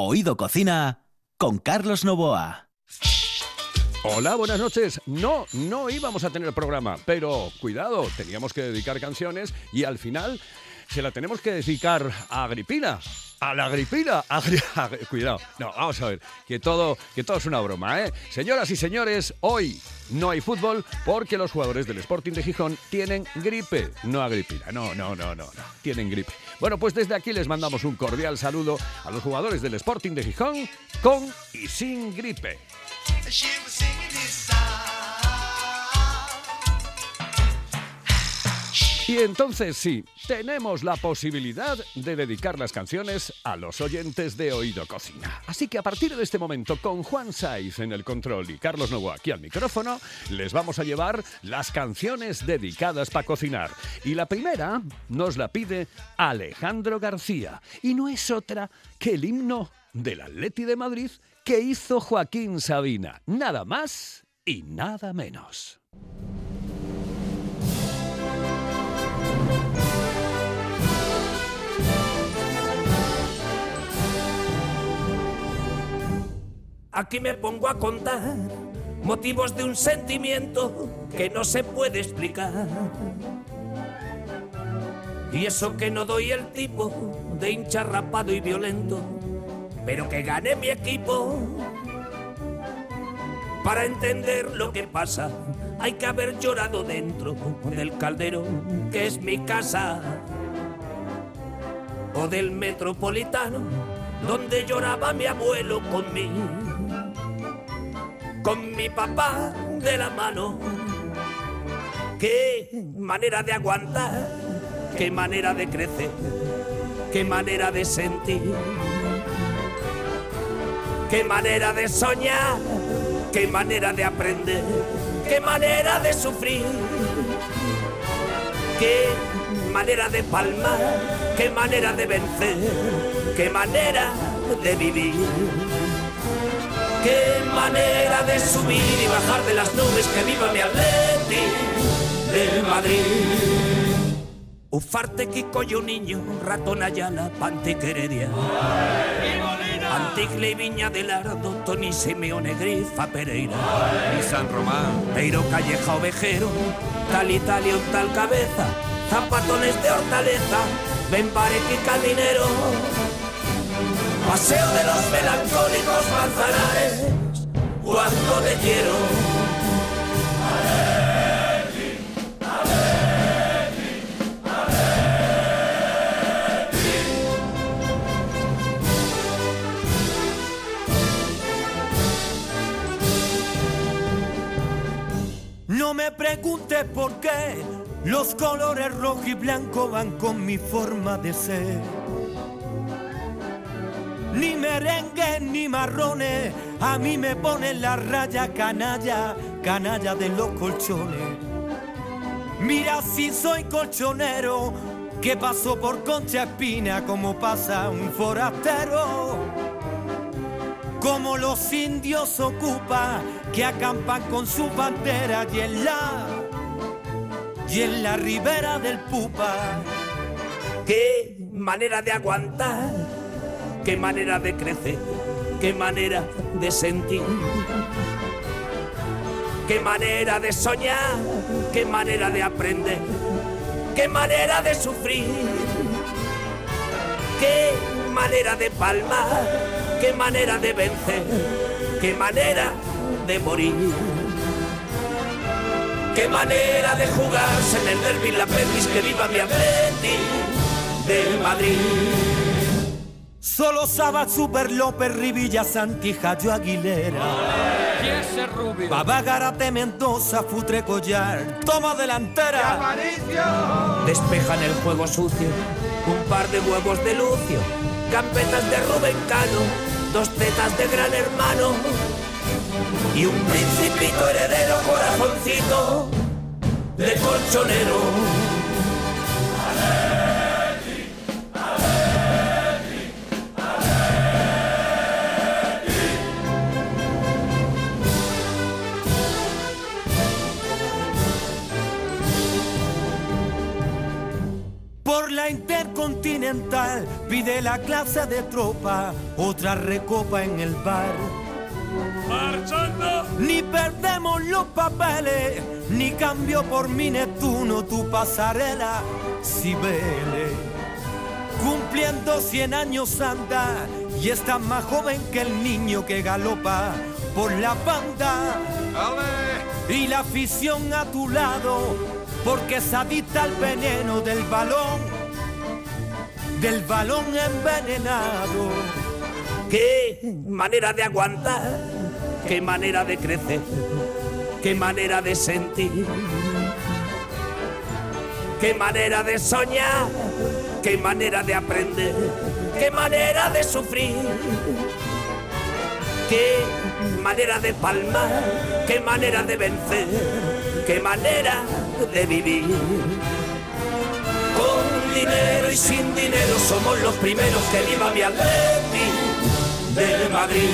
Oído Cocina con Carlos Novoa. Hola, buenas noches. No, no íbamos a tener programa, pero cuidado, teníamos que dedicar canciones y al final se la tenemos que dedicar a Agripina. A la Agripina. cuidado. No, vamos a ver, que todo, que todo es una broma, ¿eh? Señoras y señores, hoy no hay fútbol porque los jugadores del Sporting de Gijón tienen gripe. No Agripina, no, no, no, no, no, tienen gripe. Bueno, pues desde aquí les mandamos un cordial saludo a los jugadores del Sporting de Gijón con y sin gripe. Y entonces sí, tenemos la posibilidad de dedicar las canciones a los oyentes de Oído Cocina. Así que a partir de este momento, con Juan Saiz en el control y Carlos Novoa aquí al micrófono, les vamos a llevar las canciones dedicadas para cocinar. Y la primera nos la pide Alejandro García. Y no es otra que el himno del Atleti de Madrid que hizo Joaquín Sabina. Nada más y nada menos. Aquí me pongo a contar motivos de un sentimiento que no se puede explicar. Y eso que no doy el tipo de hincha rapado y violento, pero que gane mi equipo. Para entender lo que pasa, hay que haber llorado dentro del caldero, que es mi casa, o del metropolitano, donde lloraba mi abuelo conmigo con mi papá de la mano. Qué manera de aguantar, qué manera de crecer, qué manera de sentir, qué manera de soñar, qué manera de aprender, qué manera de sufrir, qué manera de palmar, qué manera de vencer, qué manera de vivir. Qué manera de subir y bajar de las nubes, que viva mi Atleti de Madrid. Ufarte, Kiko, yo niño, ratón Ayala, Pantiqueredia. Antigle y Viña del Ardo, Tony Simeone, Grifa, Pereira. Y San Román. Peiro, Calleja, Ovejero, tal Italia, tal cabeza. Zapatones de hortaleza, ven y Caminero Paseo de los melancólicos manzanares, cuando te quiero. No me preguntes por qué los colores rojo y blanco van con mi forma de ser ni merengue ni marrones, a mí me ponen la raya canalla, canalla de los colchones. Mira si soy colchonero, que paso por Concha Espina como pasa un forastero. Como los indios ocupa, que acampan con su bandera y en la, y en la ribera del Pupa. Qué manera de aguantar qué manera de crecer, qué manera de sentir, qué manera de soñar, qué manera de aprender, qué manera de sufrir, qué manera de palmar, qué manera de vencer, qué manera de morir. Qué manera de jugarse en el derby la pelvis que viva mi Atleti del Madrid. Solo Saba, Super López, Rivilla, Santija, yo Aguilera. ¿Y ese rubio? Baba Garate, Mendoza, Futre Collar, toma delantera. Despejan el juego sucio, un par de huevos de Lucio, campetas de Rubén Cano, dos tetas de gran hermano y un principito heredero corazoncito de colchonero. Pide la clase de tropa, otra recopa en el bar. ¡Marchando! Ni perdemos los papeles, ni cambio por mi Neptuno tu pasarela, si vele. Cumpliendo 100 años anda y estás más joven que el niño que galopa por la banda. Y la afición a tu lado, porque se adicta al veneno del balón, del balón envenenado. Qué manera de aguantar, qué manera de crecer, qué manera de sentir, qué manera de soñar, qué manera de aprender, qué manera de sufrir, qué manera de palmar, qué manera de vencer, qué manera de vivir. Dinero y sin dinero somos los primeros que viva mi Atleti de Madrid.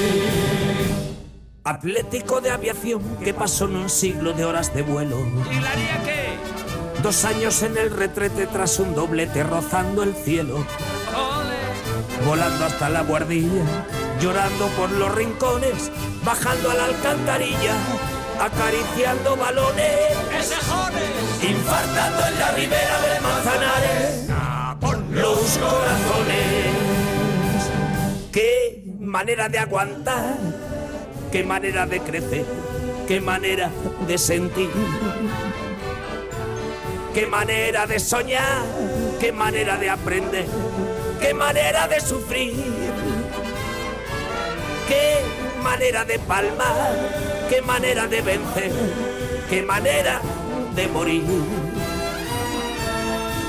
Atlético de aviación que pasó en un siglo de horas de vuelo. ¿Y la haría qué? Dos años en el retrete tras un doblete rozando el cielo. ¡Ole! Volando hasta la guardilla, llorando por los rincones, bajando a la alcantarilla, acariciando balones. ¡Ese jones! infartando en la ribera del Manzanares corazones. Qué manera de aguantar, qué manera de crecer, qué manera de sentir, qué manera de soñar, qué manera de aprender, qué manera de sufrir, qué manera de palmar, qué manera de vencer, qué manera de morir.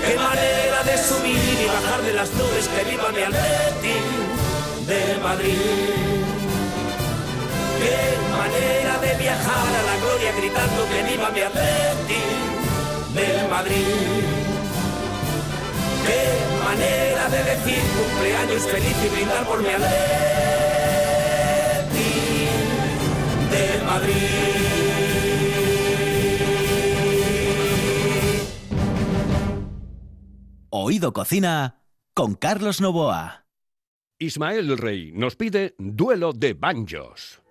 Qué manera de subir y bajar de las nubes que viva mi Atleti de Madrid. Qué manera de viajar a la gloria gritando que viva mi Atleti de Madrid. Qué manera de decir cumpleaños feliz y brindar por mi Atleti de Madrid. Oído Cocina con Carlos Novoa. Ismael Rey nos pide duelo de banjos.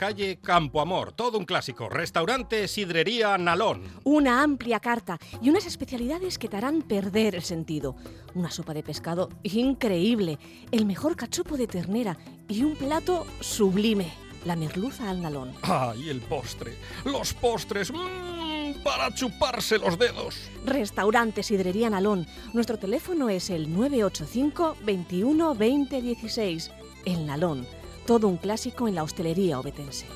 Calle Campo Amor. Todo un clásico. Restaurante Sidrería Nalón. Una amplia carta y unas especialidades que te harán perder el sentido. Una sopa de pescado increíble, el mejor cachopo de ternera y un plato sublime, la merluza al nalón. ¡Ay, el postre! ¡Los postres! ¡Mmm! Para chuparse los dedos. Restaurante Sidrería Nalón. Nuestro teléfono es el 985 21 20 16. El Nalón. Todo un clásico en la hostelería obetense.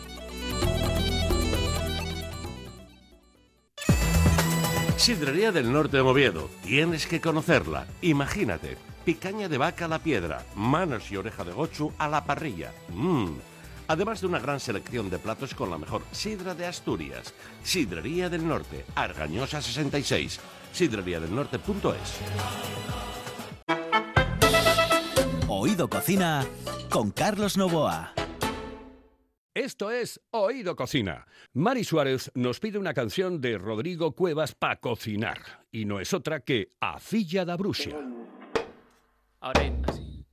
Sidrería del Norte de Oviedo. Tienes que conocerla. Imagínate. Picaña de vaca a la piedra, manos y oreja de gochu a la parrilla. Mmm. Además de una gran selección de platos con la mejor sidra de Asturias. Sidrería del Norte, Argañosa 66. Sidreriadelnorte.es. Oído Cocina con Carlos Novoa. Esto es Oído Cocina. Mari Suárez nos pide una canción de Rodrigo Cuevas para cocinar. Y no es otra que A Filla da Bruxa. Ahora así.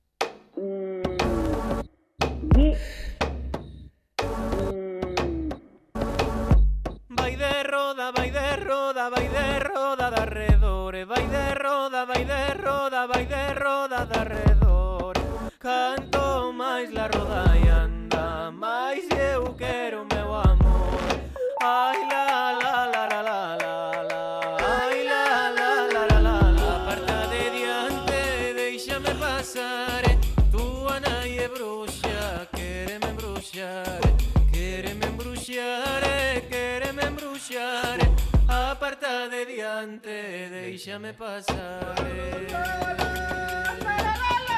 Vai de roda, vai de roda, vai de roda de arredores Vai de roda, vai de roda, vai de roda de arredores Canto máis la rodai anda máis eu quero meu amor ai la la la la la la la ai la la la la la la aparta de diante deixame pasar tua nai é bruxa quéreme embruxar quéreme embruxar quéreme embruxar aparta de diante deixame pasar la, la, la, la, la.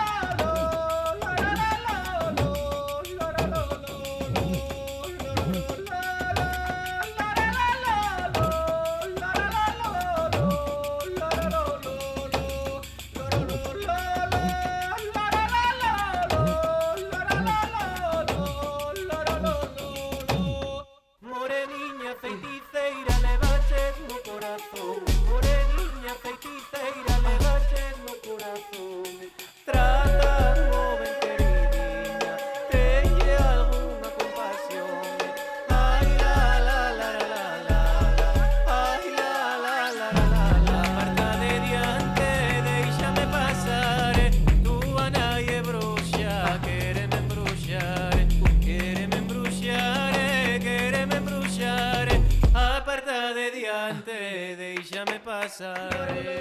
sorry.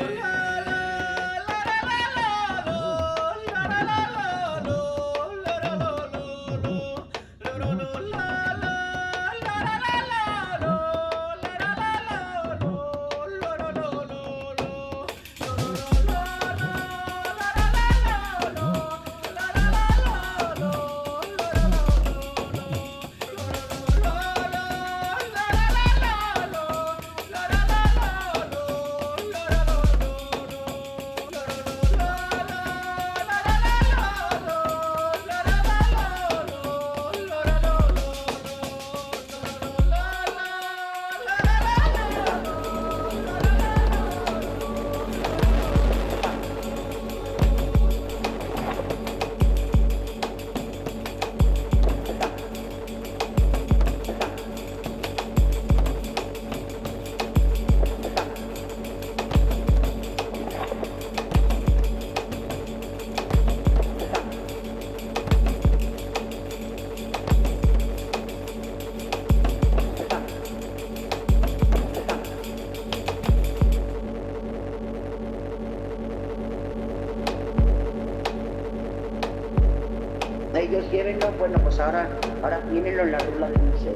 Ahora, ahora llévenlo en la rula del museo.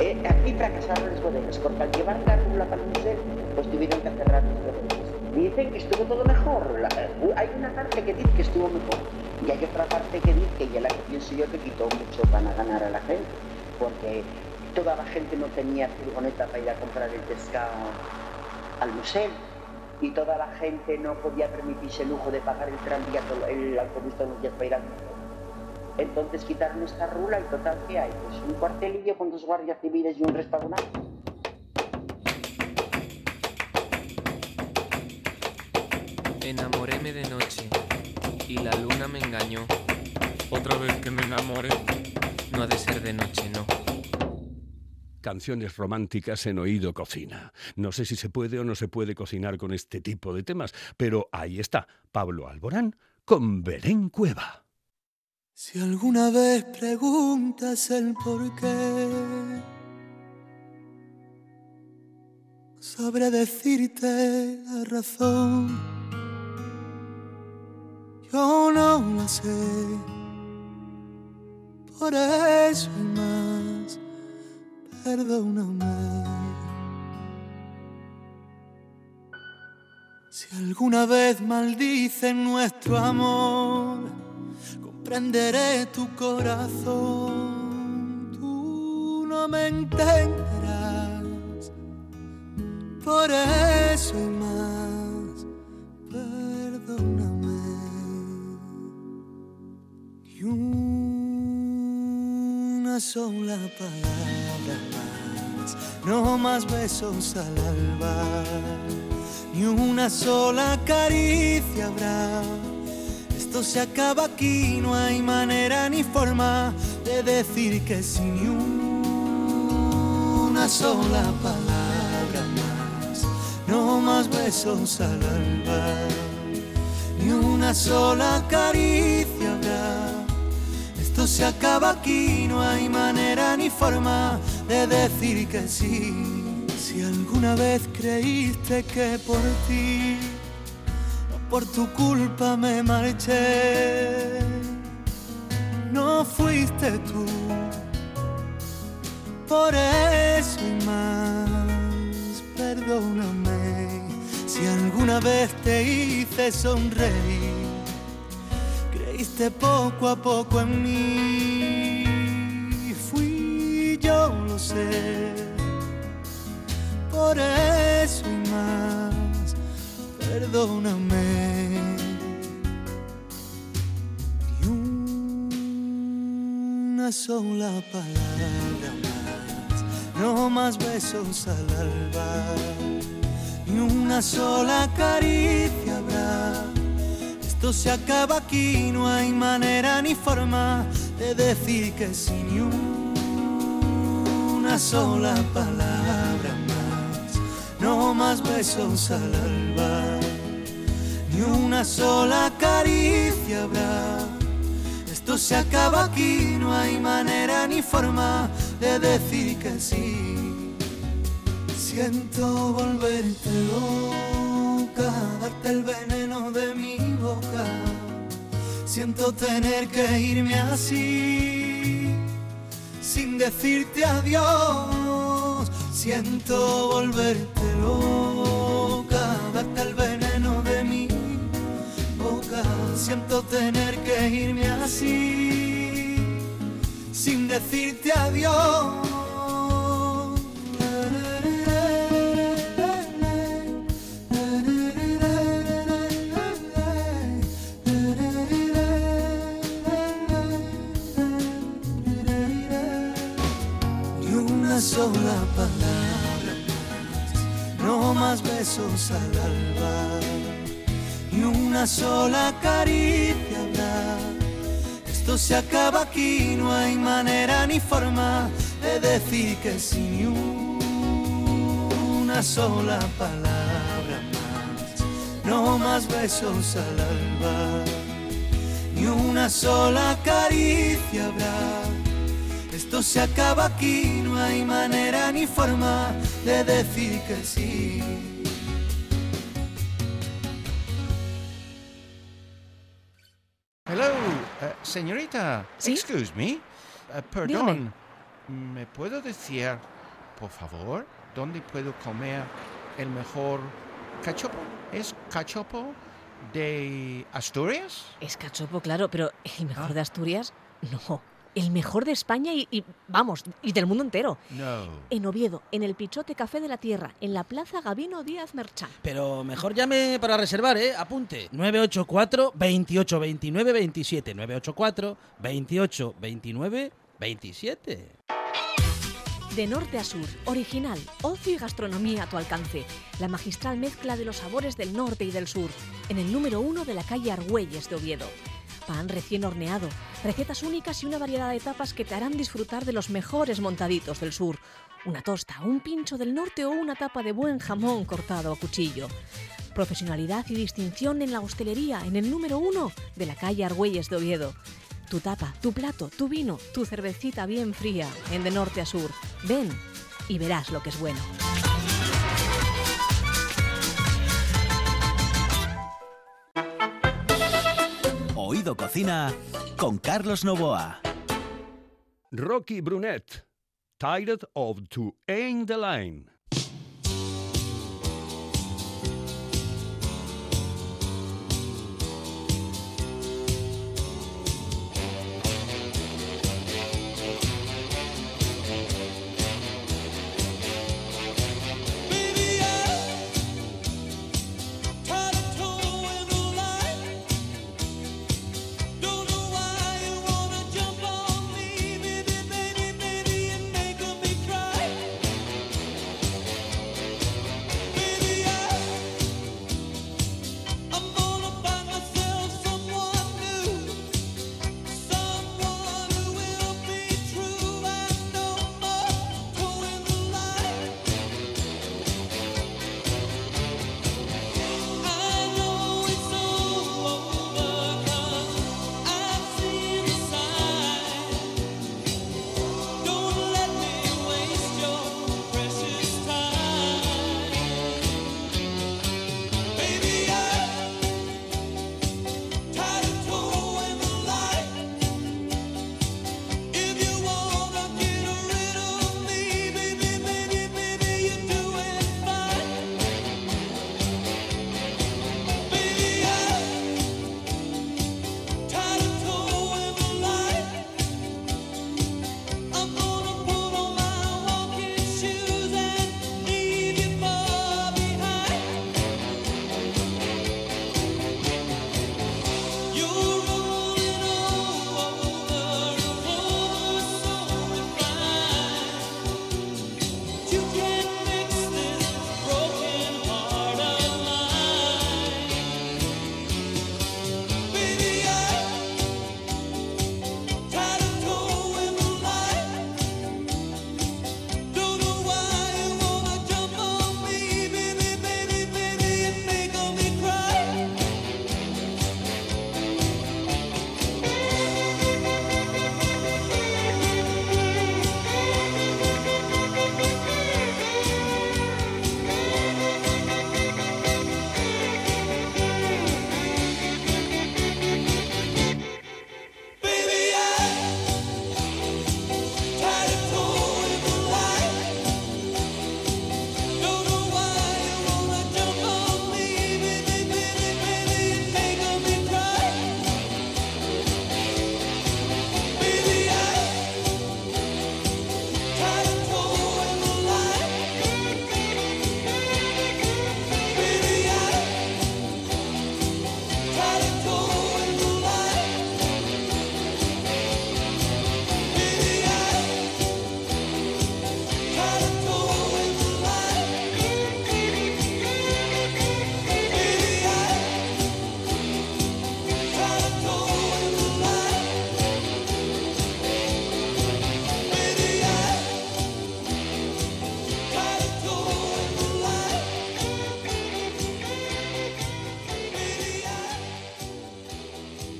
Eh, aquí fracasaron las bodegas, porque al llevar la rula para el museo, pues tuvieron que cerrar las bodegas. Dicen que estuvo todo mejor. hay una parte que dice que estuvo mejor. Y hay otra parte que dice, y la que pienso yo, que quitó mucho para ganar a la gente. Porque toda la gente no tenía furgoneta para ir a comprar el pescado al museo. Y toda la gente no podía permitirse el lujo de pagar el tranvía, el autobús todos los días para ir al. Entonces quitaron esta rula y total, ¿qué hay? Pues un cuartelillo con dos guardias civiles y un restaurante. Enamoréme de noche y la luna me engañó. Otra vez que me enamoré, No ha de ser de noche, no. Canciones románticas en oído cocina. No sé si se puede o no se puede cocinar con este tipo de temas, pero ahí está Pablo Alborán con Belén Cueva. Si alguna vez preguntas el por qué, sabré decirte la razón. Yo no la sé, por eso y más, perdóname. Si alguna vez maldicen nuestro amor, comprenderé tu corazón. Tú no me entenderás, por eso y más, perdóname. Y una sola palabra más, no más besos al alba ni una sola caricia habrá. Esto se acaba aquí, no hay manera ni forma de decir que sí, ni una sola palabra más. No más besos al alba, ni una sola caricia habrá. Esto se acaba aquí, no hay manera ni forma de decir que sí. Si alguna vez creíste que por ti por tu culpa me marché, no fuiste tú. Por eso y más, perdóname si alguna vez te hice sonreír. Creíste poco a poco en mí, fui yo, lo sé por eso y más, perdóname. Sola palabra más, no más besos al alba, ni una sola caricia habrá. Esto se acaba aquí, no hay manera ni forma de decir que sí, ni una sola palabra no más besos al alba, ni una sola caricia habrá. Se acaba aquí, no hay manera ni forma de decir que sí. Siento volverte loca, darte el veneno de mi boca. Siento tener que irme así, sin decirte adiós. Siento volverte loca, darte el veneno Siento tener que irme así, sin decirte adiós. Sola palabra no más besos al alba, una sola caricia habrá. Esto se acaba aquí, no hay manera ni forma de decir que sí, ni una sola palabra más, no más besos al alba, ni una sola caricia habrá. Esto se acaba aquí, no hay manera ni forma de decir que sí. Señorita. ¿Sí? Excuse me. Eh, perdón. ¿Me puedo decir, por favor, dónde puedo comer el mejor cachopo? ¿Es cachopo de Asturias? Es cachopo, claro, pero el mejor Ah. de Asturias, no. El mejor de España y, y, vamos, y del mundo entero. No. En Oviedo, en el Pichote Café de la Tierra, en la Plaza Gabino Díaz Merchán. Pero mejor llame para reservar, ¿eh? Apunte. 984 28 29 27. 984 28 29 27. De norte a sur, original, ocio y gastronomía a tu alcance. La magistral mezcla de los sabores del norte y del sur, en el número uno de la calle Argüelles de Oviedo. Pan recién horneado, recetas únicas y una variedad de tapas que te harán disfrutar de los mejores montaditos del sur. Una tosta, un pincho del norte o una tapa de buen jamón cortado a cuchillo. Profesionalidad y distinción en la hostelería, en el número uno de la calle Argüelles de Oviedo. Tu tapa, tu plato, tu vino, tu cervecita bien fría, en de norte a sur. Ven y verás lo que es bueno. Cocina con Carlos Novoa. Rocky Brunet, Tired of to Aim the Line.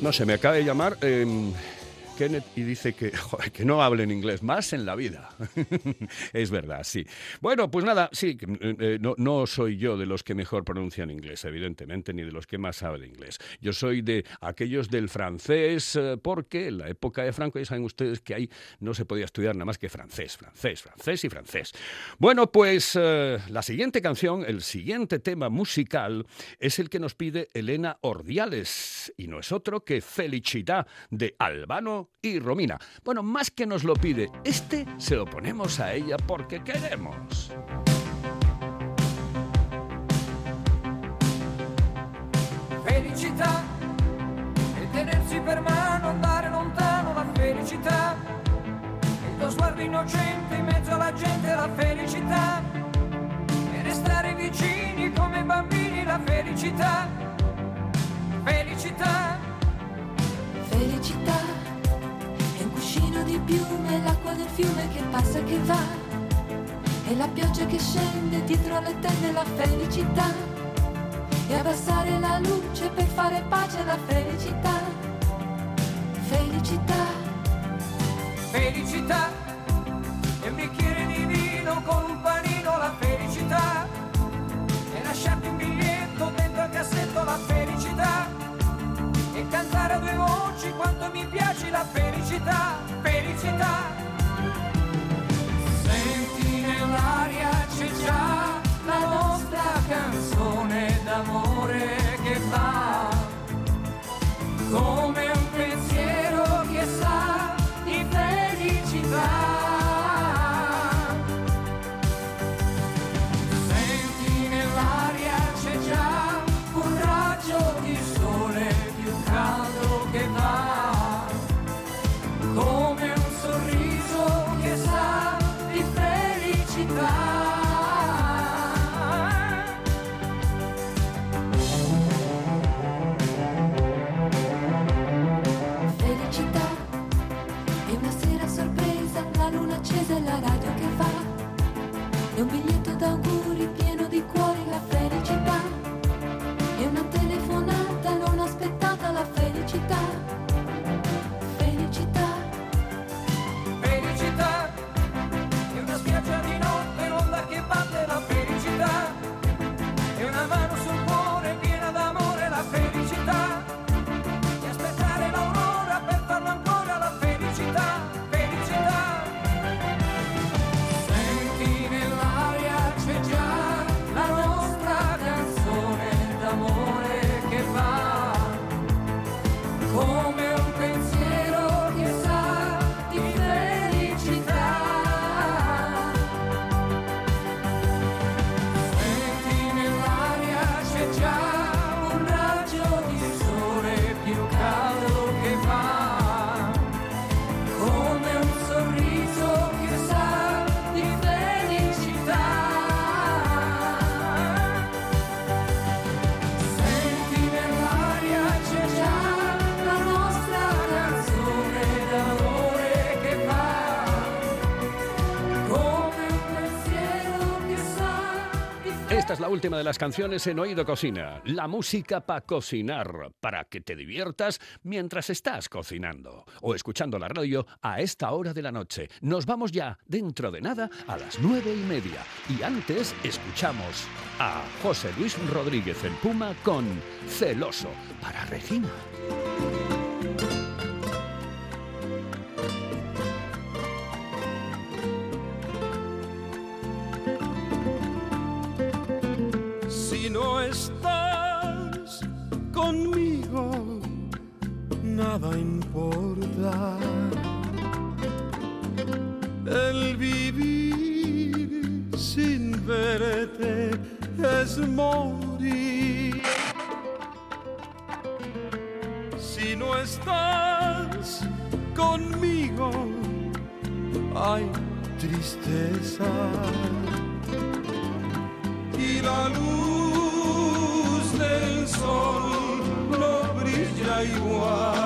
No se me acaba de llamar em, Kenneth y dice que, que no hablen inglés más en la vida. es verdad, sí. Bueno, pues nada, sí, eh, eh, no, no soy yo de los que mejor pronuncian inglés, evidentemente, ni de los que más saben inglés. Yo soy de aquellos del francés, eh, porque en la época de Franco ya saben ustedes que ahí no se podía estudiar nada más que francés, francés, francés y francés. Bueno, pues la siguiente canción, el siguiente tema musical es el que nos pide Elena Ordiales y no es otro que Felicità de Albano y Romina. Bueno, más que nos lo pide, este se lo ponemos a ella porque queremos. Felicità e tenersi per mano, andare lontano la felicità. Il tuo sguardo innocente in mezzo alla gente la felicità. E restare vicini come bambini la felicità. Felicità. Cuscino di piume, l'acqua del fiume che passa e che va. E la pioggia che scende dietro le tende la felicità. E abbassare la luce per fare pace alla felicità. Felicità. Felicità quanto mi piace la felicità, felicità. Última de las canciones en Oído Cocina. La música para cocinar, para que te diviertas mientras estás cocinando o escuchando la radio a esta hora de la noche. Nos vamos ya dentro de nada a las nueve y media. Y antes escuchamos a José Luis Rodríguez el Puma con Celoso para Regina. Estás conmigo, nada importa. El vivir sin verte es morir. Si no estás conmigo, hay tristeza y la luz sol no brilla igual.